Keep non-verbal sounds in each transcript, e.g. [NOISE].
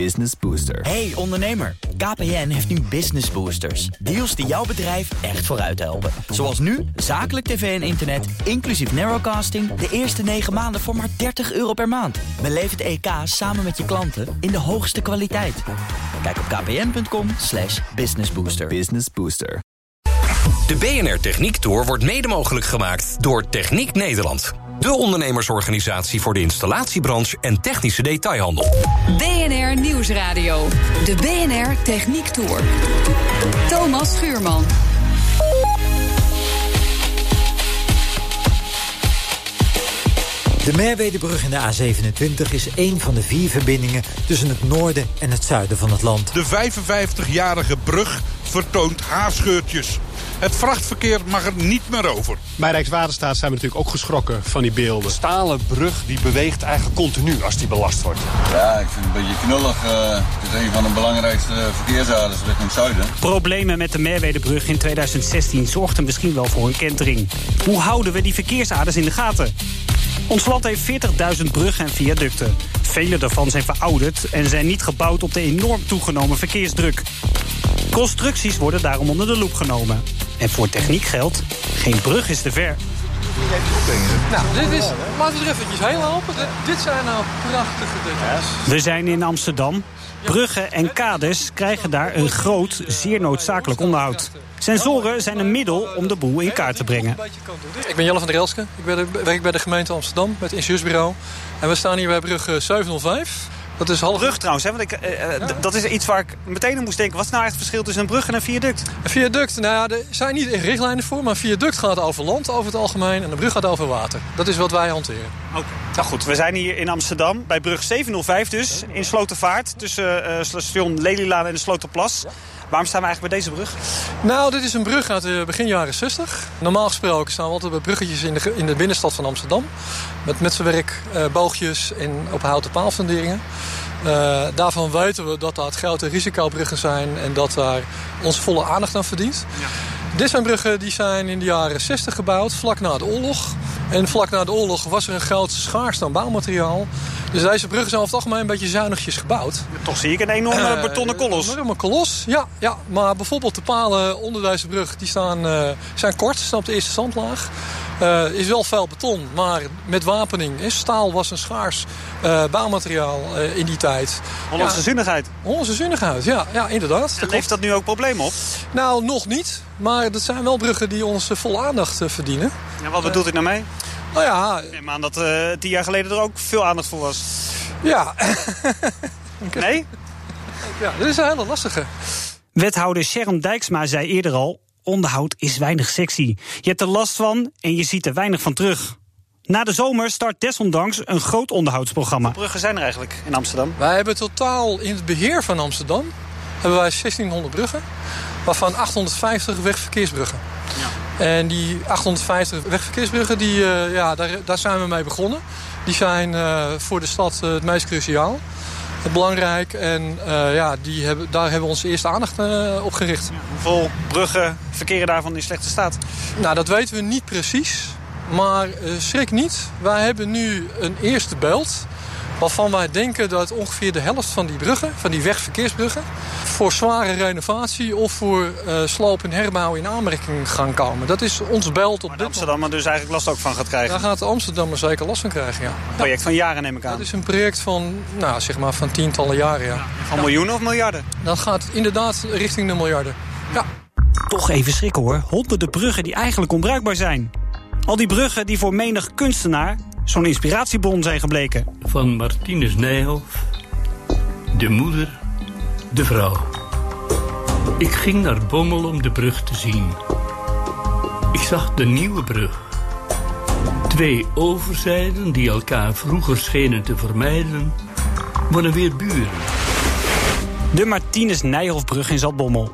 Business Booster. Hey ondernemer, KPN heeft nu Business Boosters. Deals die jouw bedrijf echt vooruit helpen. Zoals nu, zakelijk tv en internet, inclusief narrowcasting... de eerste 9 maanden voor maar 30 euro per maand. Beleef het EK samen met je klanten in de hoogste kwaliteit. Kijk op kpn.com slash businessbooster. Business Booster. De BNR Techniek Tour wordt mede mogelijk gemaakt door Techniek Nederland. De ondernemersorganisatie voor de installatiebranche en technische detailhandel. BNR Nieuwsradio. De BNR Techniek Tour. Thomas Schuurman. De Merwedebrug in de A27 is één van de vier verbindingen tussen het noorden en het zuiden van het land. De 55-jarige brug vertoont haarscheurtjes. Het vrachtverkeer mag er niet meer over. Bij Rijkswaterstaat zijn we natuurlijk ook geschrokken van die beelden. De stalen brug die beweegt eigenlijk continu als die belast wordt. Ja, ik vind het een beetje knullig. Uh, het is een van de belangrijkste verkeersaders richting zuiden. Problemen met de Merwedebrug in 2016 zorgden misschien wel voor een kentering. Hoe houden we die verkeersaders in de gaten? Ons land heeft 40.000 bruggen en viaducten. Vele daarvan zijn verouderd en zijn niet gebouwd op de enorm toegenomen verkeersdruk. Constructies worden daarom onder de loep genomen. En voor techniek geldt, geen brug is te ver. Nou, dit is, laten we er eventjes heen lopen. Dit, zijn nou prachtige details. We zijn in Amsterdam. Bruggen en kades krijgen daar een groot, zeer noodzakelijk onderhoud. Sensoren zijn een middel om de boel in kaart te brengen. Ik ben Jelle van der Elske. Ik werk bij de gemeente Amsterdam, met het ingenieursbureau. En we staan hier bij brug 705. Dat is half... Brug trouwens, hè? Want ik, uh, ja. dat is iets waar ik meteen aan moest denken. Wat is nou echt het verschil tussen een brug en een viaduct? Een viaduct, nou ja, er zijn niet richtlijnen voor... maar een viaduct gaat over land over het algemeen... en een brug gaat over water. Dat is wat wij hanteren. Oké. Okay. Nou goed, we zijn hier in Amsterdam, bij brug 705 dus... in Slotervaart, tussen uh, station Lelylaan en de Sloterplas... Waarom staan we eigenlijk bij deze brug? Nou, dit is een brug uit de begin jaren 60. Normaal gesproken staan we altijd bij bruggetjes in de, in de binnenstad van Amsterdam. Met metselwerk, uh, boogjes en op houten paalfunderingen. Uh, daarvan weten we dat dat grote risicobruggen zijn en dat daar onze volle aandacht aan verdient. Ja. Dit zijn bruggen die zijn in de jaren 60 gebouwd, vlak na de oorlog. En vlak na de oorlog was er een grote schaarste aan bouwmateriaal. Dus deze bruggen zijn over het algemeen een beetje zuinigjes gebouwd. Toch zie ik een enorme uh, betonnen kolos. Een enorme kolos, ja, ja. Maar bijvoorbeeld de palen onder deze brug die staan, uh, zijn kort, staan op de eerste zandlaag. Uh, is wel veel beton, maar met wapening. Staal was een schaars uh, bouwmateriaal uh, in die tijd. Hollandse ja, zuinigheid. Hollandse zuinigheid, ja, ja inderdaad. En levert dat nu ook problemen op? Nou, nog niet. Maar dat zijn wel bruggen die ons volle aandacht verdienen. Ja, wat bedoelt u nou mee? Nou ja... Ik neem aan dat tien jaar geleden er ook veel aandacht voor was. Ja. [LAUGHS] nee? Ja, dit is een hele lastige. Wethouder Sharon Dijksma zei eerder al onderhoud is weinig sexy. Je hebt er last van en je ziet er weinig van terug. Na de zomer start desondanks een groot onderhoudsprogramma. Hoeveel bruggen zijn er eigenlijk in Amsterdam? Wij hebben totaal in het beheer van Amsterdam hebben wij 1600 bruggen, waarvan 850 wegverkeersbruggen. Ja. En die 850 wegverkeersbruggen, die, uh, ja, daar, daar zijn we mee begonnen. Die zijn uh, voor de stad uh, het meest cruciaal belangrijk. En ja, die hebben, daar hebben we onze eerste aandacht op gericht. Ja, hoeveel bruggen verkeren daarvan in slechte staat? Nou, dat weten we niet precies. Maar schrik niet. Wij hebben nu een eerste beeld waarvan wij denken dat ongeveer de helft van die bruggen, van die wegverkeersbruggen, voor zware renovatie of voor uh, sloop en herbouw in aanmerking gaan komen. Dat is ons beeld op maar dit Amsterdam er dus eigenlijk last ook van gaat krijgen. Daar gaat Amsterdam er zeker last van krijgen, ja. Een project van jaren neem ik aan. Dat is een project van, nou, zeg maar van tientallen jaren, ja. ja van miljoenen of miljarden? Dat gaat inderdaad richting de miljarden, ja. Toch even schrikken hoor. Honderden bruggen die eigenlijk onbruikbaar zijn. Al die bruggen die voor menig kunstenaar zo'n inspiratiebron zijn gebleken. Van Martinus Nijhoff, de moeder, de vrouw. Ik ging naar Bommel om de brug te zien. Ik zag de nieuwe brug. Twee overzijden die elkaar vroeger schenen te vermijden, worden weer buren. De Martinus Nijhoffbrug in Zaltbommel.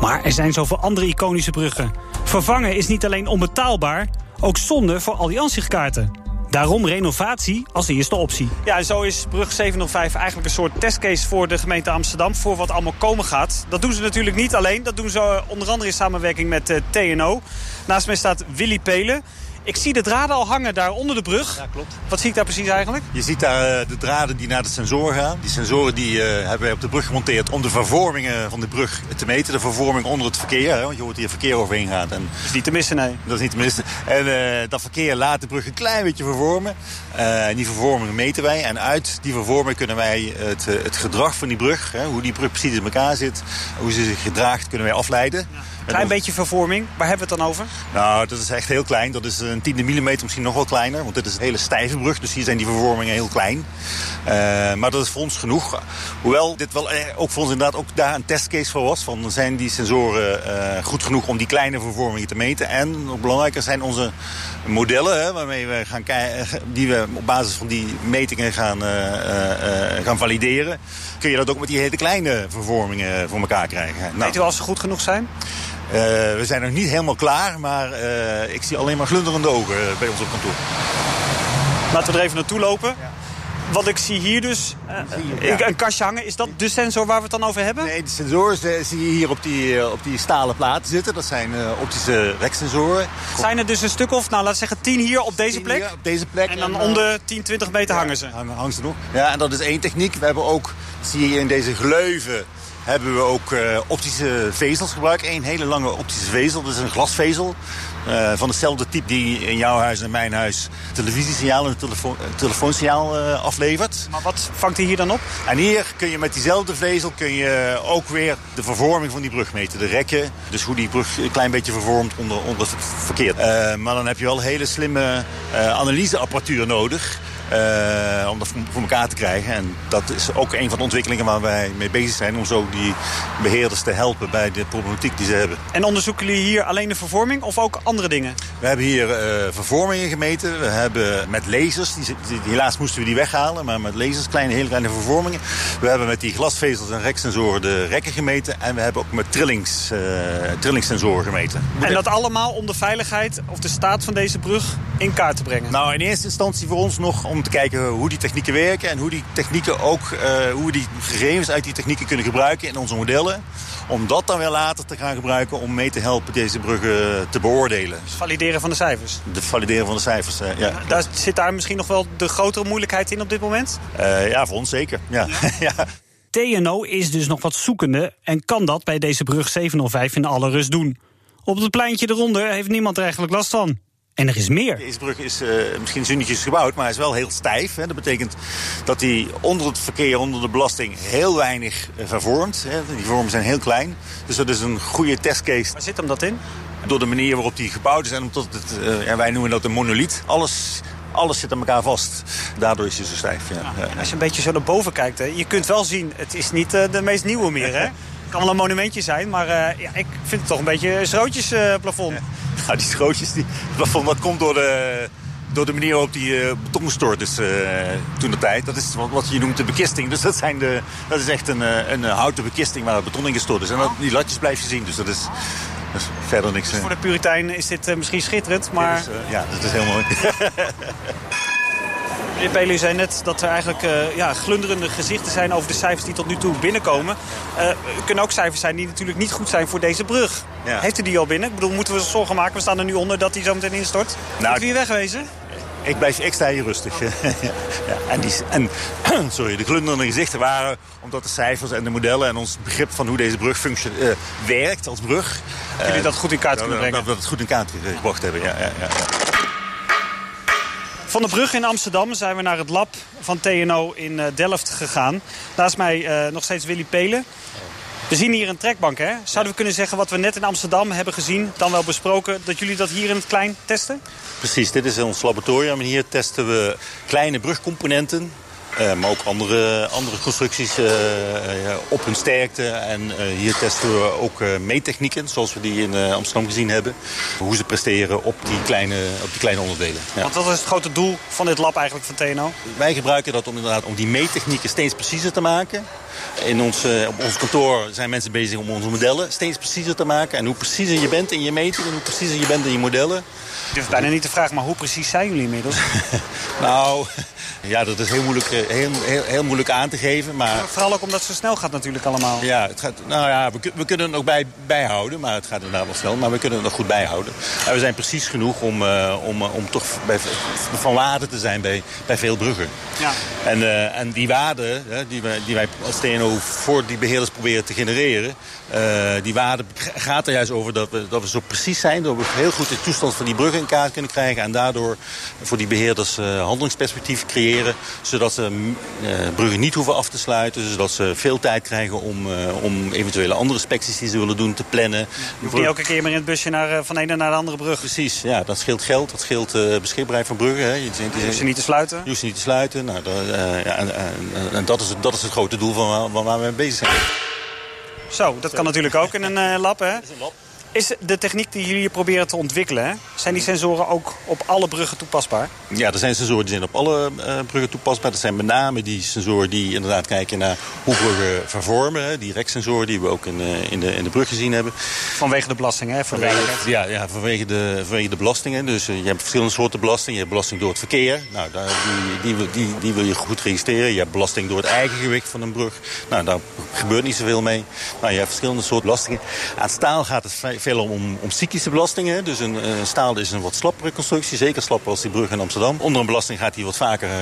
Maar er zijn zoveel andere iconische bruggen. Vervangen is niet alleen onbetaalbaar, ook zonde voor alliantiekaarten. Daarom renovatie als eerste optie. Ja, zo is brug 705 eigenlijk een soort testcase voor de gemeente Amsterdam... voor wat allemaal komen gaat. Dat doen ze natuurlijk niet alleen. Dat doen ze onder andere in samenwerking met uh, TNO. Naast mij staat Willy Pelen. Ik zie de draden al hangen daar onder de brug. Ja, klopt. Wat zie ik daar precies eigenlijk? Je ziet daar de draden die naar de sensoren gaan. Die sensoren die, hebben wij op de brug gemonteerd om de vervormingen van de brug te meten. De vervorming onder het verkeer, hè, want je hoort hier verkeer overheen gaat. En dat is niet te missen, nee. Dat is niet te missen. En dat verkeer laat de brug een klein beetje vervormen. en die vervormingen meten wij. En uit die vervorming kunnen wij het, het gedrag van die brug, hè, hoe die brug precies in elkaar zit, hoe ze zich gedraagt, kunnen wij afleiden. Klein beetje vervorming, waar hebben we het dan over? Nou, dat is echt heel klein. Dat is een tiende millimeter, misschien nog wel kleiner. Want dit is een hele stijve brug, dus hier zijn die vervormingen heel klein. Uh, maar dat is voor ons genoeg. Hoewel dit wel eh, ook voor ons inderdaad ook daar een testcase voor was. Van zijn die sensoren uh, goed genoeg om die kleine vervormingen te meten? En nog belangrijker zijn onze modellen, hè, waarmee we gaan die we op basis van die metingen gaan, gaan valideren. Kun je dat ook met die hele kleine vervormingen voor elkaar krijgen. Nou, Weet u als ze goed genoeg zijn? Uh, we zijn nog niet helemaal klaar, maar uh, ik zie alleen maar glunderende ogen bij ons op kantoor. Laten we er even naartoe lopen. Ja. Wat ik zie hier dus, een kastje hangen. Is dat de sensor waar we het dan over hebben? Nee, de sensoren zie je hier op die, op die stalen platen zitten. Dat zijn optische reksensoren. Zijn er dus een stuk of, nou laten we zeggen, tien hier op deze plek? Hier, op deze plek. En dan om de 10, 20 meter hangen ze? Hangen, hangen ze nog. Ja, en dat is één techniek. We hebben ook, zie je in deze gleuven hebben we ook uh, optische vezels gebruikt. Eén hele lange optische vezel, dat is een glasvezel. Uh, van hetzelfde type die in jouw huis en mijn huis televisiesignaal en telefoon, telefoonsignaal uh, aflevert. Maar wat vangt hij hier dan op? En hier kun je met diezelfde vezel kun je ook weer de vervorming van die brug meten. De rekken, dus hoe die brug een klein beetje vervormt onder, onder het verkeer. Uh, maar dan heb je wel hele slimme analyseapparatuur nodig. Uh, om dat voor elkaar te krijgen. En dat is ook een van de ontwikkelingen waar wij mee bezig zijn... om zo die beheerders te helpen bij de problematiek die ze hebben. En onderzoeken jullie hier alleen de vervorming of ook andere dingen? We hebben hier uh, vervormingen gemeten. We hebben met lasers, die, die, helaas moesten we die weghalen... maar met lasers, kleine, hele kleine vervormingen. We hebben met die glasvezels en reksensoren de rekken gemeten... en we hebben ook met trillings, uh, trillingssensoren gemeten. En dat allemaal om de veiligheid of de staat van deze brug in kaart te brengen? Nou, in eerste instantie voor ons nog om te kijken hoe die technieken werken... en hoe die technieken ook, uh, hoe we die gegevens uit die technieken kunnen gebruiken in onze modellen. Om dat dan weer later te gaan gebruiken om mee te helpen deze bruggen te beoordelen. Dus valideren van de cijfers? De valideren van de cijfers, uh, ja. Daar, zit daar misschien nog wel de grotere moeilijkheid in op dit moment? Uh, ja, voor ons zeker, ja. ja. [LAUGHS] TNO is dus nog wat zoekende en kan dat bij deze brug 705 in alle rust doen. Op het pleintje eronder heeft niemand er eigenlijk last van. En er is meer. Deze brug is uh, misschien zunnetjes gebouwd, maar hij is wel heel stijf. Hè. Dat betekent dat hij onder het verkeer, onder de belasting, heel weinig uh, vervormt. Hè. Die vormen zijn heel klein. Dus dat is een goede testcase. Waar zit hem dat in? Door de manier waarop die gebouwd is en omdat het, uh, ja, wij noemen dat een monoliet. Alles alles zit aan elkaar vast. Daardoor is hij zo stijf. Ja. ja. als je een beetje zo naar boven kijkt, hè, je kunt wel zien, het is niet uh, de meest nieuwe meer. Hè? [LAUGHS] Het kan wel een monumentje zijn, maar uh, ja, ik vind het toch een beetje een schrootjesplafond. Uh, [LAUGHS] nou, die schrootjes, die plafond, dat komt door de, door de manier waarop die uh, beton gestort is uh, toen de tijd. Dat is wat, wat je noemt de bekisting. Dus dat, zijn de, dat is echt een, een houten bekisting waar het beton in gestort is. En dat, die latjes blijf je zien, dus dat is... Dus verder niks. Dus voor de Puritein is dit uh, misschien schitterend, maar... Ja, uh, ja, dat is heel mooi. [LAUGHS] Meneer Pelu zei net dat er eigenlijk uh, ja, glunderende gezichten zijn over de cijfers die tot nu toe binnenkomen. Uh, er kunnen ook cijfers zijn die natuurlijk niet goed zijn voor deze brug. Ja. Heeft u die al binnen? Ik bedoel, moeten we zorgen maken? We staan er nu onder dat die zo meteen instort. Nou, Moet u hier wegwezen? Ik blijf extra hier rustig. [LAUGHS] ja, en die, en, [CLEARS THROAT] sorry, de glunderende gezichten waren omdat de cijfers en de modellen... en ons begrip van hoe deze brug functie, uh, werkt als brug... Dat jullie dat goed in kaart kunnen brengen? Dat we het goed in kaart gebracht hebben, ja. ja, ja. Van de brug in Amsterdam zijn we naar het lab van TNO in Delft gegaan. Naast mij uh, nog steeds Willy Pelen. We zien hier een trekbank, hè? Zouden we kunnen zeggen wat we net in Amsterdam hebben gezien... dan wel besproken, dat jullie dat hier in het klein testen? Precies, dit is ons laboratorium. En hier testen we kleine brugcomponenten... Uh, maar ook andere, andere constructies uh, uh, op hun sterkte. En hier testen we ook meettechnieken, zoals we die in Amsterdam gezien hebben. Hoe ze presteren op die kleine, op die kleine onderdelen. Ja. Want wat is het grote doel van dit lab eigenlijk van TNO? Wij gebruiken dat om, inderdaad, om die meettechnieken steeds preciezer te maken. In ons, op ons kantoor zijn mensen bezig om onze modellen steeds preciezer te maken. En hoe preciezer je bent in je meten en hoe preciezer je bent in je modellen... Durf bijna niet te vragen, maar hoe precies zijn jullie inmiddels? [LAUGHS] nou, Ja, dat is heel moeilijk, eh, heel, heel, heel moeilijk aan te geven. Maar... Vooral ook omdat het zo snel gaat natuurlijk allemaal. Ja, het gaat, nou ja, we, we kunnen het ook bij, bijhouden, maar het gaat inderdaad wel snel. Maar we kunnen het nog goed bijhouden. En we zijn precies genoeg om, uh, om, om toch bij, van waarde te zijn bij, bij veel bruggen. Ja. En, uh, en die waarde die, wij, die wij als TNO voor die beheerders proberen te genereren... Die waarde gaat er juist over dat we, dat we zo precies zijn... dat we heel goed de toestand van die bruggen in kaart kunnen krijgen... en daardoor voor die beheerders uh, handelingsperspectief creëren... zodat ze uh, bruggen niet hoeven af te sluiten... zodat ze veel tijd krijgen om, om eventuele andere inspecties die ze willen doen te plannen. Je hoeft niet elke keer maar in het busje naar, van de ene naar de andere brug. Precies, ja, dat scheelt geld, dat scheelt beschikbaarheid van bruggen. Hè. Je, je hoeft ze niet te sluiten? Je hoeft ze niet te sluiten. Nou, dat, ja, en, en, en dat, is, dat is het grote doel van waar, van waar we mee bezig zijn. Zo, dat kan natuurlijk ook in een uh, lab, hè? Dat is een lab. Is de techniek die jullie hier proberen te ontwikkelen... Zijn die sensoren ook op alle bruggen toepasbaar? Ja, er zijn sensoren die zijn op alle uh, bruggen toepasbaar. Dat zijn met name die sensoren die inderdaad kijken naar hoe bruggen vervormen. Hè? Die reksensoren die we ook in, uh, in, de, in de brug gezien hebben. Vanwege de belasting, hè? Vanwege, ja, ja vanwege, de, vanwege de belastingen. Dus je hebt verschillende soorten belasting. Je hebt belasting door het verkeer. Nou, daar, die, die, die, die wil je goed registreren. Je hebt belasting door het eigen gewicht van een brug. Nou, daar gebeurt niet zoveel mee. Nou, je hebt verschillende soorten belastingen. Aan staal gaat het veel om, om, om cyclische belastingen. Dus een, een staal is een wat slappere constructie. Zeker slapper als die brug in Amsterdam. Onder een belasting gaat hij wat vaker uh,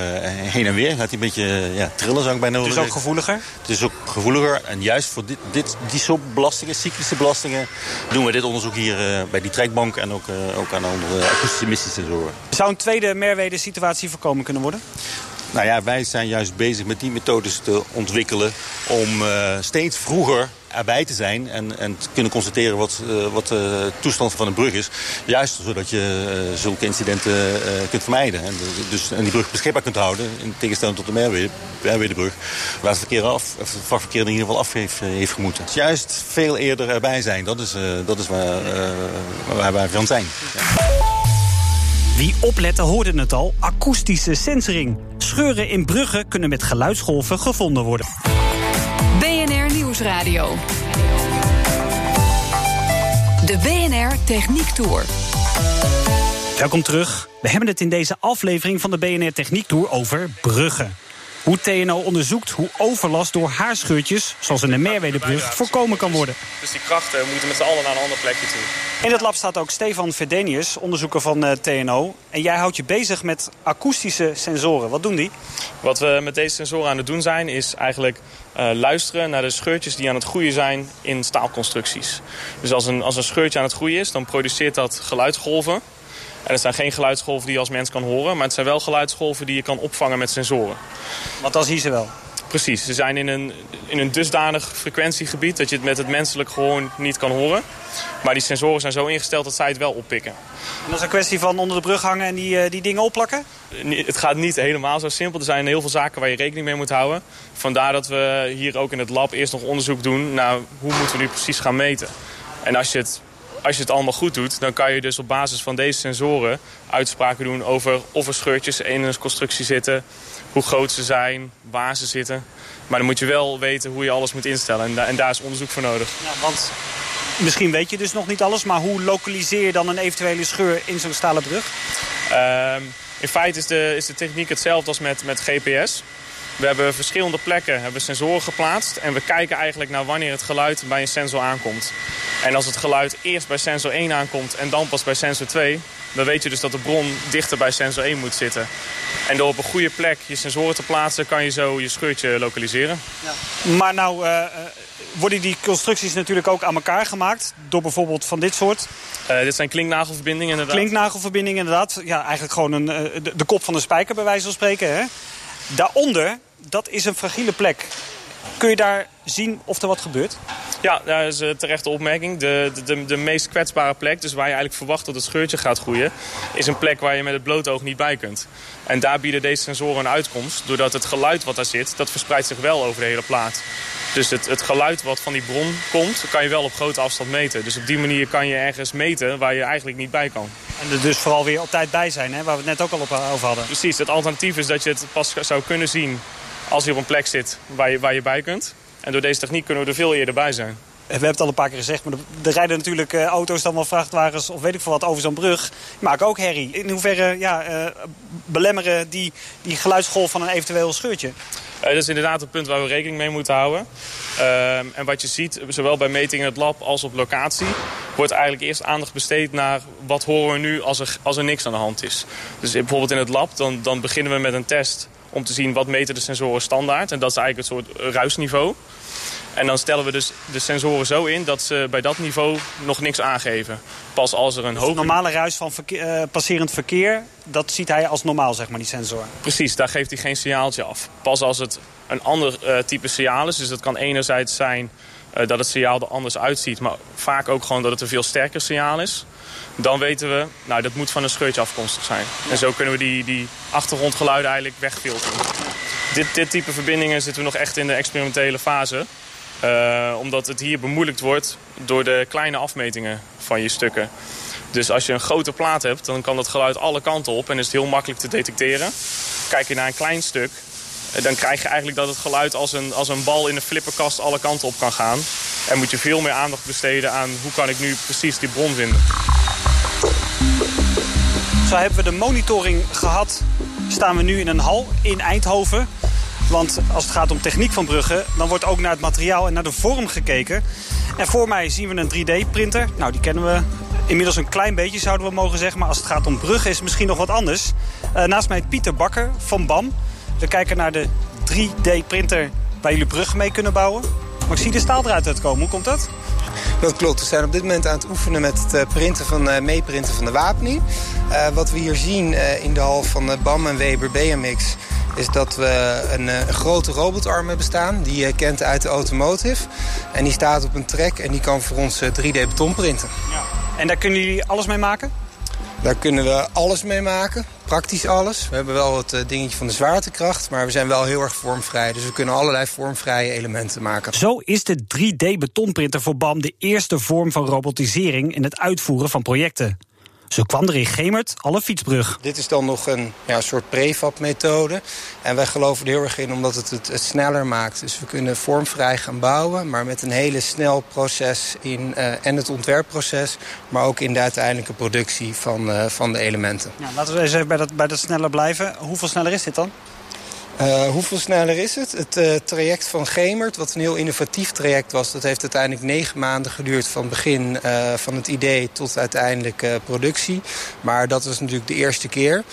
heen en weer. Gaat hij een beetje uh, ja, trillen, zou ik bijna willen Het is ook gevoeliger? Het is ook gevoeliger. En juist voor dit, dit, die soort belastingen, cyclische belastingen... doen we dit onderzoek hier bij die trekbank en ook, ook aan andere akoestische emissiesensoren. Zou een tweede Merwede situatie voorkomen kunnen worden? Nou ja, wij zijn juist bezig met die methodes te ontwikkelen... om uh, steeds vroeger erbij te zijn en, en te kunnen constateren wat, uh, wat de toestand van een brug is. Juist zodat je uh, zulke incidenten uh, kunt vermijden. En, dus, die brug beschikbaar kunt houden, in tegenstelling tot de Merwedebrug. Waar het verkeer af, het in ieder geval af heeft, heeft gemoeten. Dus juist veel eerder erbij zijn, dat is, dat is waar, waar wij van zijn. Wie opletten hoorde het al, akoestische sensoring. Scheuren in bruggen kunnen met geluidsgolven gevonden worden. Nieuwsradio. De BNR Techniek Tour. Welkom terug. We hebben het in deze aflevering van de BNR Techniek Tour over bruggen. Hoe TNO onderzoekt hoe overlast door haarscheurtjes, zoals in de Merwedebrug, voorkomen kan worden. Dus die krachten moeten met z'n allen naar een ander plekje toe. In het lab staat ook Stefan Verdenius, onderzoeker van uh, TNO. En jij houdt je bezig met akoestische sensoren. Wat doen die? Wat we met deze sensoren aan het doen zijn, is eigenlijk uh, luisteren naar de scheurtjes die aan het groeien zijn in staalconstructies. Dus als een, als een scheurtje aan het groeien is, dan produceert dat geluidsgolven. En het zijn geen geluidsgolven die je als mens kan horen... maar het zijn wel geluidsgolven die je kan opvangen met sensoren. Want dan zie je ze wel? Precies, ze zijn in een, in een dusdanig frequentiegebied... dat je het met het menselijk gewoon niet kan horen. Maar die sensoren zijn zo ingesteld dat zij het wel oppikken. En dat is een kwestie van onder de brug hangen en die, uh, die dingen opplakken? Het gaat niet helemaal zo simpel. Er zijn heel veel zaken waar je rekening mee moet houden. Vandaar dat we hier ook in het lab eerst nog onderzoek doen... naar hoe moeten we nu precies gaan meten. En als je het als je het allemaal goed doet, dan kan je dus op basis van deze sensoren uitspraken doen over of er scheurtjes in een constructie zitten, hoe groot ze zijn, waar ze zitten. Maar dan moet je wel weten hoe je alles moet instellen en, da en daar is onderzoek voor nodig. Ja, want misschien weet je dus nog niet alles, maar hoe lokaliseer je dan een eventuele scheur in zo'n stalen brug? Uh, in feite is de, is de techniek hetzelfde als met, met GPS. We hebben verschillende plekken hebben sensoren geplaatst. En we kijken eigenlijk naar wanneer het geluid bij een sensor aankomt. En als het geluid eerst bij sensor 1 aankomt en dan pas bij sensor 2... dan weet je dus dat de bron dichter bij sensor 1 moet zitten. En door op een goede plek je sensoren te plaatsen... kan je zo je scheurtje lokaliseren. Ja. Maar nou uh, worden die constructies natuurlijk ook aan elkaar gemaakt... door bijvoorbeeld van dit soort... Uh, dit zijn klinknagelverbindingen inderdaad. Klinknagelverbindingen inderdaad. Ja, eigenlijk gewoon een, de, de kop van de spijker bij wijze van spreken. Hè? Daaronder, dat is een fragiele plek. Kun je daar zien of er wat gebeurt? Ja, dat is een terechte opmerking. De, de, de meest kwetsbare plek, dus waar je eigenlijk verwacht dat het scheurtje gaat groeien... is een plek waar je met het blote oog niet bij kunt. En daar bieden deze sensoren een uitkomst. Doordat het geluid wat daar zit, dat verspreidt zich wel over de hele plaat. Dus het, het geluid wat van die bron komt, kan je wel op grote afstand meten. Dus op die manier kan je ergens meten waar je eigenlijk niet bij kan. En er dus vooral weer op tijd bij zijn, hè? waar we het net ook al op over hadden. Precies, het alternatief is dat je het pas zou kunnen zien als je op een plek zit waar je, waar je bij kunt. En door deze techniek kunnen we er veel eerder bij zijn. Hebben het al een paar keer gezegd, maar er rijden natuurlijk uh, auto's, dan wel vrachtwagens of weet ik veel wat over zo'n brug. Maken ook herrie. In hoeverre ja, uh, belemmeren die, die geluidsgolf van een eventueel scheurtje? Uh, dat is inderdaad een punt waar we rekening mee moeten houden. Ehm, en wat je ziet, zowel bij metingen in het lab als op locatie... wordt eigenlijk eerst aandacht besteed naar wat horen we nu als er, als er niks aan de hand is. Dus bijvoorbeeld in het lab, dan, dan beginnen we met een test om te zien wat meten de sensoren standaard. En dat is eigenlijk een soort ruisniveau. En dan stellen we dus de sensoren zo in dat ze bij dat niveau nog niks aangeven. Pas als er een dus hoge... normale ruis van verkeer, uh, passerend verkeer, dat ziet hij als normaal, zeg maar, die sensor? Precies, daar geeft hij geen signaaltje af. Pas als het een ander uh, type signaal is, dus dat kan enerzijds zijn uh, dat het signaal er anders uitziet... maar vaak ook gewoon dat het een veel sterker signaal is... dan weten we, nou, dat moet van een scheurtje afkomstig zijn. Ja. En zo kunnen we die, die achtergrondgeluiden eigenlijk wegfilteren. Dit, dit type verbindingen zitten we nog echt in de experimentele fase... Uh, omdat het hier bemoeilijkt wordt door de kleine afmetingen van je stukken. Dus als je een grote plaat hebt, dan kan dat geluid alle kanten op en is het heel makkelijk te detecteren. Kijk je naar een klein stuk, dan krijg je eigenlijk dat het geluid als een, als een bal in een flipperkast alle kanten op kan gaan. En moet je veel meer aandacht besteden aan hoe kan ik nu precies die bron vinden. Zo hebben we de monitoring gehad. Staan we nu in een hal in Eindhoven. Want als het gaat om techniek van bruggen, dan wordt ook naar het materiaal en naar de vorm gekeken. En voor mij zien we een 3D-printer. Nou, die kennen we inmiddels een klein beetje, zouden we mogen zeggen. Maar als het gaat om bruggen is het misschien nog wat anders. Uh, naast mij Pieter Bakker van BAM. We kijken naar de 3D-printer waar jullie bruggen mee kunnen bouwen. Maar ik zie de staal eruit uitkomen. Hoe komt dat? Dat klopt. We zijn op dit moment aan het oefenen met het printen van, uh, meeprinten van de wapening. Wat we hier zien in de hal van BAM en Weber BMX is dat we een, een, grote robotarm hebben staan. Die je kent uit de automotive. En die staat op een trek en die kan voor ons 3D beton printen. Ja. En daar kunnen jullie alles mee maken? Daar kunnen we alles mee maken. Praktisch alles. We hebben wel het dingetje van de zwaartekracht. Maar we zijn wel heel erg vormvrij. Dus we kunnen allerlei vormvrije elementen maken. Zo is de 3D-betonprinter voor BAM de eerste vorm van robotisering... in het uitvoeren van projecten. Zo kwam er in Gemert al een fietsbrug. Dit is dan nog een ja, soort prefab-methode. En wij geloven er heel erg in omdat het, het het sneller maakt. Dus we kunnen vormvrij gaan bouwen, maar met een hele snel proces in uh, en het ontwerpproces, maar ook in de uiteindelijke productie van, uh, van de elementen. Ja, laten we eens even bij dat, bij dat sneller blijven. Hoeveel sneller is dit dan? Uh, hoeveel sneller is het? Het uh, traject van Gemert, wat een heel innovatief traject was... dat heeft uiteindelijk negen maanden geduurd van begin uh, van het idee tot uiteindelijk productie. Maar dat was natuurlijk de eerste keer.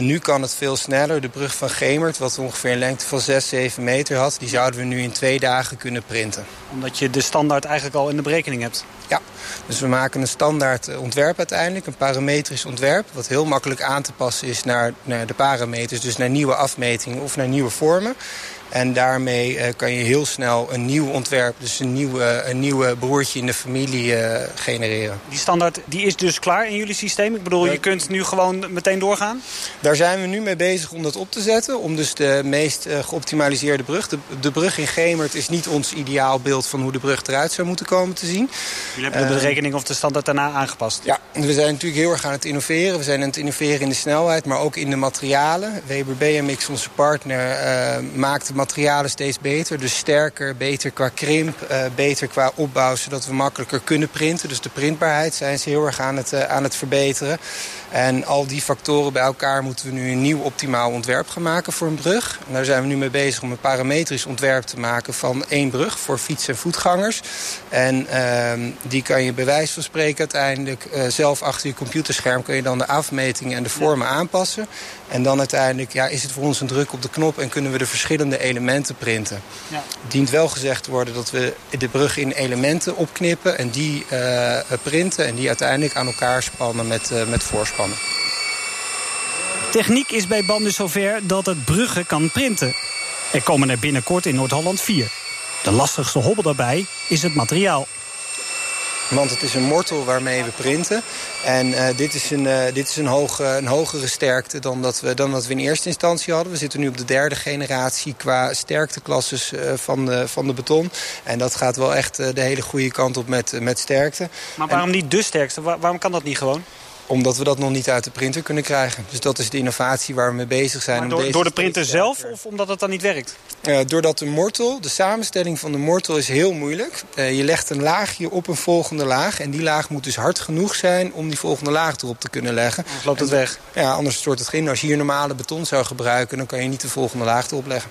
nu kan het veel sneller. De brug van Gemert, wat ongeveer een lengte van 6, 7 meter had... die zouden we nu in twee dagen kunnen printen. Omdat je de standaard eigenlijk al in de berekening hebt? Ja, dus we maken een standaard ontwerp uiteindelijk, een parametrisch ontwerp... wat heel makkelijk aan te passen is naar, naar de parameters, dus naar nieuwe afmetingen of naar nieuwe vormen. En daarmee uh, kan je heel snel een nieuw ontwerp, dus een nieuwe, een nieuwe broertje in de familie uh, genereren. Die standaard die is dus klaar in jullie systeem? Ik bedoel, je kunt nu gewoon meteen doorgaan? Daar zijn we nu mee bezig om dat op te zetten. Om dus de meest uh, geoptimaliseerde brug. De, de brug in Gemert is niet ons ideaalbeeld van hoe de brug eruit zou moeten komen te zien. Jullie hebben de berekening of de standaard daarna aangepast? Ja, we zijn natuurlijk heel erg aan het innoveren. We zijn aan het innoveren in de snelheid, maar ook in de materialen. Weber BMX, onze partner, maakt materialen steeds beter. Dus sterker, beter qua krimp, uh, beter qua opbouw... zodat we makkelijker kunnen printen. Dus de printbaarheid zijn ze heel erg aan het, uh, aan het verbeteren. En al die factoren bij elkaar moeten we nu een nieuw optimaal ontwerp gaan maken voor een brug. En daar zijn we nu mee bezig om een parametrisch ontwerp te maken van één brug voor fiets- en voetgangers. En uh, die kan je bij wijze van spreken uiteindelijk uh, zelf achter je computerscherm... kun je dan de afmetingen en de vormen aanpassen. En dan uiteindelijk ja, is het voor ons een druk op de knop en kunnen we de verschillende elementen printen. Ja. Het dient wel gezegd te worden dat we de brug in elementen opknippen en die uh, printen en die uiteindelijk aan elkaar spannen met, uh, met Techniek is bij BAM dus zover dat het bruggen kan printen. Er komen er binnenkort in Noord-Holland vier. De lastigste hobbel daarbij is het materiaal. Want het is een mortel waarmee we printen. En uh, dit is, een, uh, dit is een, hoge, een hogere sterkte dan dat, we, dan dat we in eerste instantie hadden. We zitten nu op de derde generatie qua sterkteklasses uh, van, de, van de beton. En dat gaat wel echt de hele goede kant op met, met sterkte. Maar waarom en, niet de sterkste? Waar, waarom kan dat niet gewoon? Omdat we dat nog niet uit de printer kunnen krijgen. Dus dat is de innovatie waar we mee bezig zijn. Maar door, door de printer zelf of omdat het dan niet werkt? Uh, doordat de mortel, de samenstelling van de mortel is heel moeilijk. Uh, je legt een laagje op een volgende laag. En die laag moet dus hard genoeg zijn om die volgende laag erop te kunnen leggen. Anders loopt het weg. Ja, anders stort het in. Als je hier normale beton zou gebruiken, dan kan je niet de volgende laag erop leggen.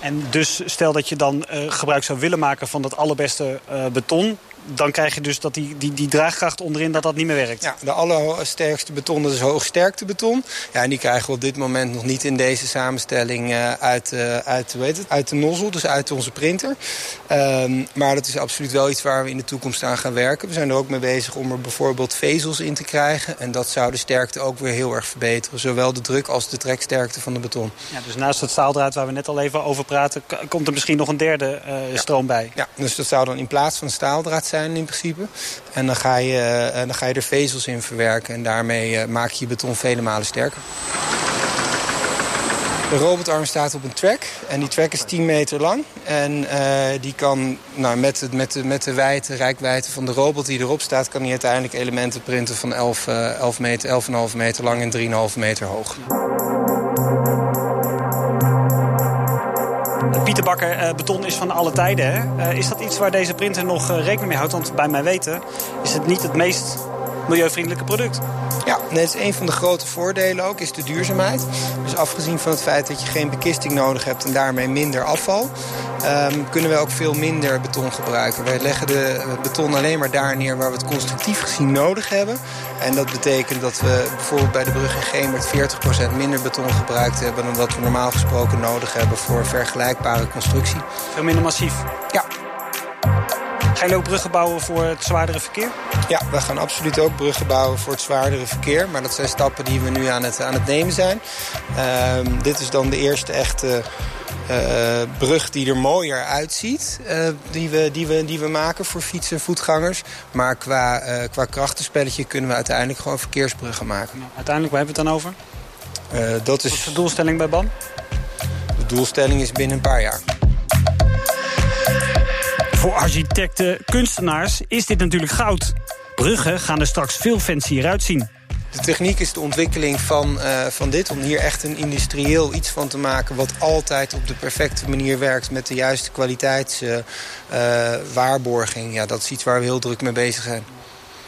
En dus stel dat je dan uh, gebruik zou willen maken van dat allerbeste beton dan krijg je dus dat die, die, die draagkracht onderin dat dat niet meer werkt. Ja, de allersterkste beton, dat is hoogsterkte beton. Ja, en die krijgen we op dit moment nog niet in deze samenstelling uh, uit, uh, uit, weet het, uit de nozzel, dus uit onze printer. Um, maar dat is absoluut wel iets waar we in de toekomst aan gaan werken. We zijn er ook mee bezig om er bijvoorbeeld vezels in te krijgen. En dat zou de sterkte ook weer heel erg verbeteren. Zowel de druk als de treksterkte van de beton. Ja, dus naast het staaldraad waar we net al even over praten... komt er misschien nog een derde uh, stroom bij. Ja, dus dat zou dan in plaats van staaldraad zijn in principe. En dan ga je, uh, dan ga je er vezels in verwerken. En daarmee uh, maak je je beton vele malen sterker. De robotarm staat op een track. En die track is 10 meter lang. En uh, die kan nou, met, het, met, de, met de rijkwijde van de robot die erop staat... kan hij uiteindelijk elementen printen van 11, 11 meter, 11,5 meter lang en 3,5 meter hoog. Pieter Bakker, uh, beton is van alle tijden. Hè? Uh, is dat iets waar deze printer nog uh, rekening mee houdt? Want bij mijn weten is het niet het meest milieuvriendelijke product. Ja, het is een van de grote voordelen ook, is de duurzaamheid. Dus afgezien van het feit dat je geen bekisting nodig hebt en daarmee minder afval... Um, kunnen we ook veel minder beton gebruiken. Wij leggen de beton alleen maar daar neer waar we het constructief gezien nodig hebben. En dat betekent dat we bijvoorbeeld bij de brug in Gemert 40% minder beton gebruikt hebben... dan wat we normaal gesproken nodig hebben voor vergelijkbare constructie. Veel minder massief? Ja. Gaan jullie ook bruggen bouwen voor het zwaardere verkeer? Ja, we gaan absoluut ook bruggen bouwen voor het zwaardere verkeer. Maar dat zijn stappen die we nu aan het, aan het nemen zijn. Um, dit is dan de eerste echte uh, brug die er mooier uitziet. Uh, die, we, die, we, die we maken voor fietsen en voetgangers. Maar qua, uh, qua krachtenspelletje kunnen we uiteindelijk gewoon verkeersbruggen maken. Ja, uiteindelijk, waar hebben we het dan over? dat is... Wat is de doelstelling bij BAM? De doelstelling is binnen een paar jaar. Voor architecten, kunstenaars is dit natuurlijk goud. Bruggen gaan er straks veel fancier uitzien. De techniek is de ontwikkeling van, uh, van dit. Om hier echt een industrieel iets van te maken... wat altijd op de perfecte manier werkt... met de juiste kwaliteitswaarborging. Uh, ja, dat is iets waar we heel druk mee bezig zijn.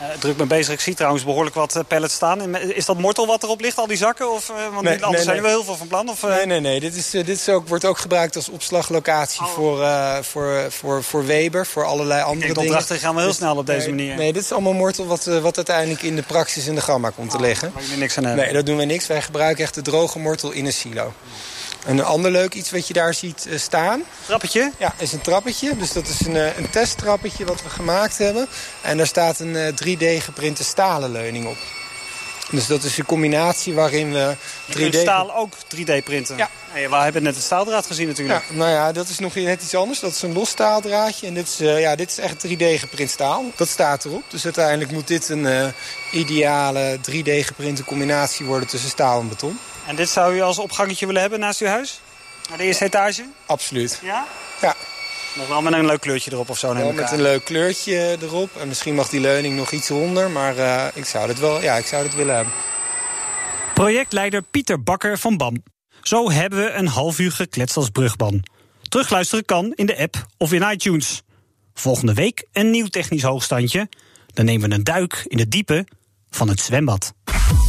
Uh, druk mee bezig. Ik zie trouwens behoorlijk wat uh, pallets staan. Is dat mortel wat erop ligt, al die zakken? Of, want nee, anders nee, zijn nee. we heel veel van plan. Of, Nee, nee, nee. Dit, is, dit is ook, wordt ook gebruikt als opslaglocatie oh. voor, voor, voor, voor Weber. Voor allerlei andere Kijk, dingen. opdrachten gaan we heel dus, snel op deze manier. Nee, dit is allemaal mortel wat, wat uiteindelijk in de praxis in de gamma komt te liggen. Waar jullie niks aan hebben. Nee, dat doen we niks. Wij gebruiken echt de droge mortel in een silo. En een ander leuk iets wat je daar ziet uh, staan. Trappetje? Ja, is een trappetje. Dus dat is een, uh, een testtrappetje wat we gemaakt hebben. En daar staat een uh, 3D geprinte stalen leuning op. Dus dat is een combinatie waarin we 3D... Je staal ook 3D printen? Ja. We hebben net het staaldraad gezien natuurlijk. Ja, nou ja, dat is nog net iets anders. Dat is een los staaldraadje. En dit is, uh, ja, dit is echt 3D geprint staal. Dat staat erop. Dus uiteindelijk moet dit een uh, ideale 3D geprinte combinatie worden tussen staal en beton. En dit zou u als opgangetje willen hebben naast uw huis? Naar de eerste etage? Absoluut. Ja? Ja. Nog wel met een leuk kleurtje erop of zo? Wel met een leuk kleurtje erop. En misschien mag die leuning nog iets eronder. Maar uh, ik zou dit wel, ja, ik zou dit willen hebben. Projectleider Pieter Bakker van BAM. Zo hebben we een half uur gekletst als brugban. Terugluisteren kan in de app of in iTunes. Volgende week een nieuw technisch hoogstandje. Dan nemen we een duik in de diepe van het zwembad.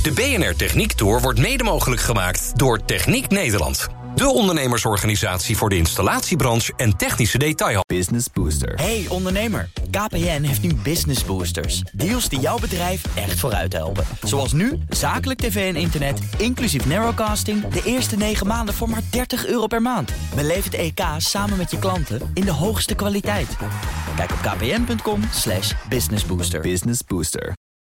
De BNR Techniek Tour wordt mede mogelijk gemaakt door Techniek Nederland. De ondernemersorganisatie voor de installatiebranche en technische detail. Business Booster. Hey ondernemer, KPN heeft nu Business Boosters. Deals die jouw bedrijf echt vooruit helpen. Zoals nu, zakelijk tv en internet, inclusief narrowcasting... de eerste 9 maanden voor maar 30 euro per maand. Beleef het EK samen met je klanten in de hoogste kwaliteit. Kijk op kpn.com slash businessbooster. Business Booster.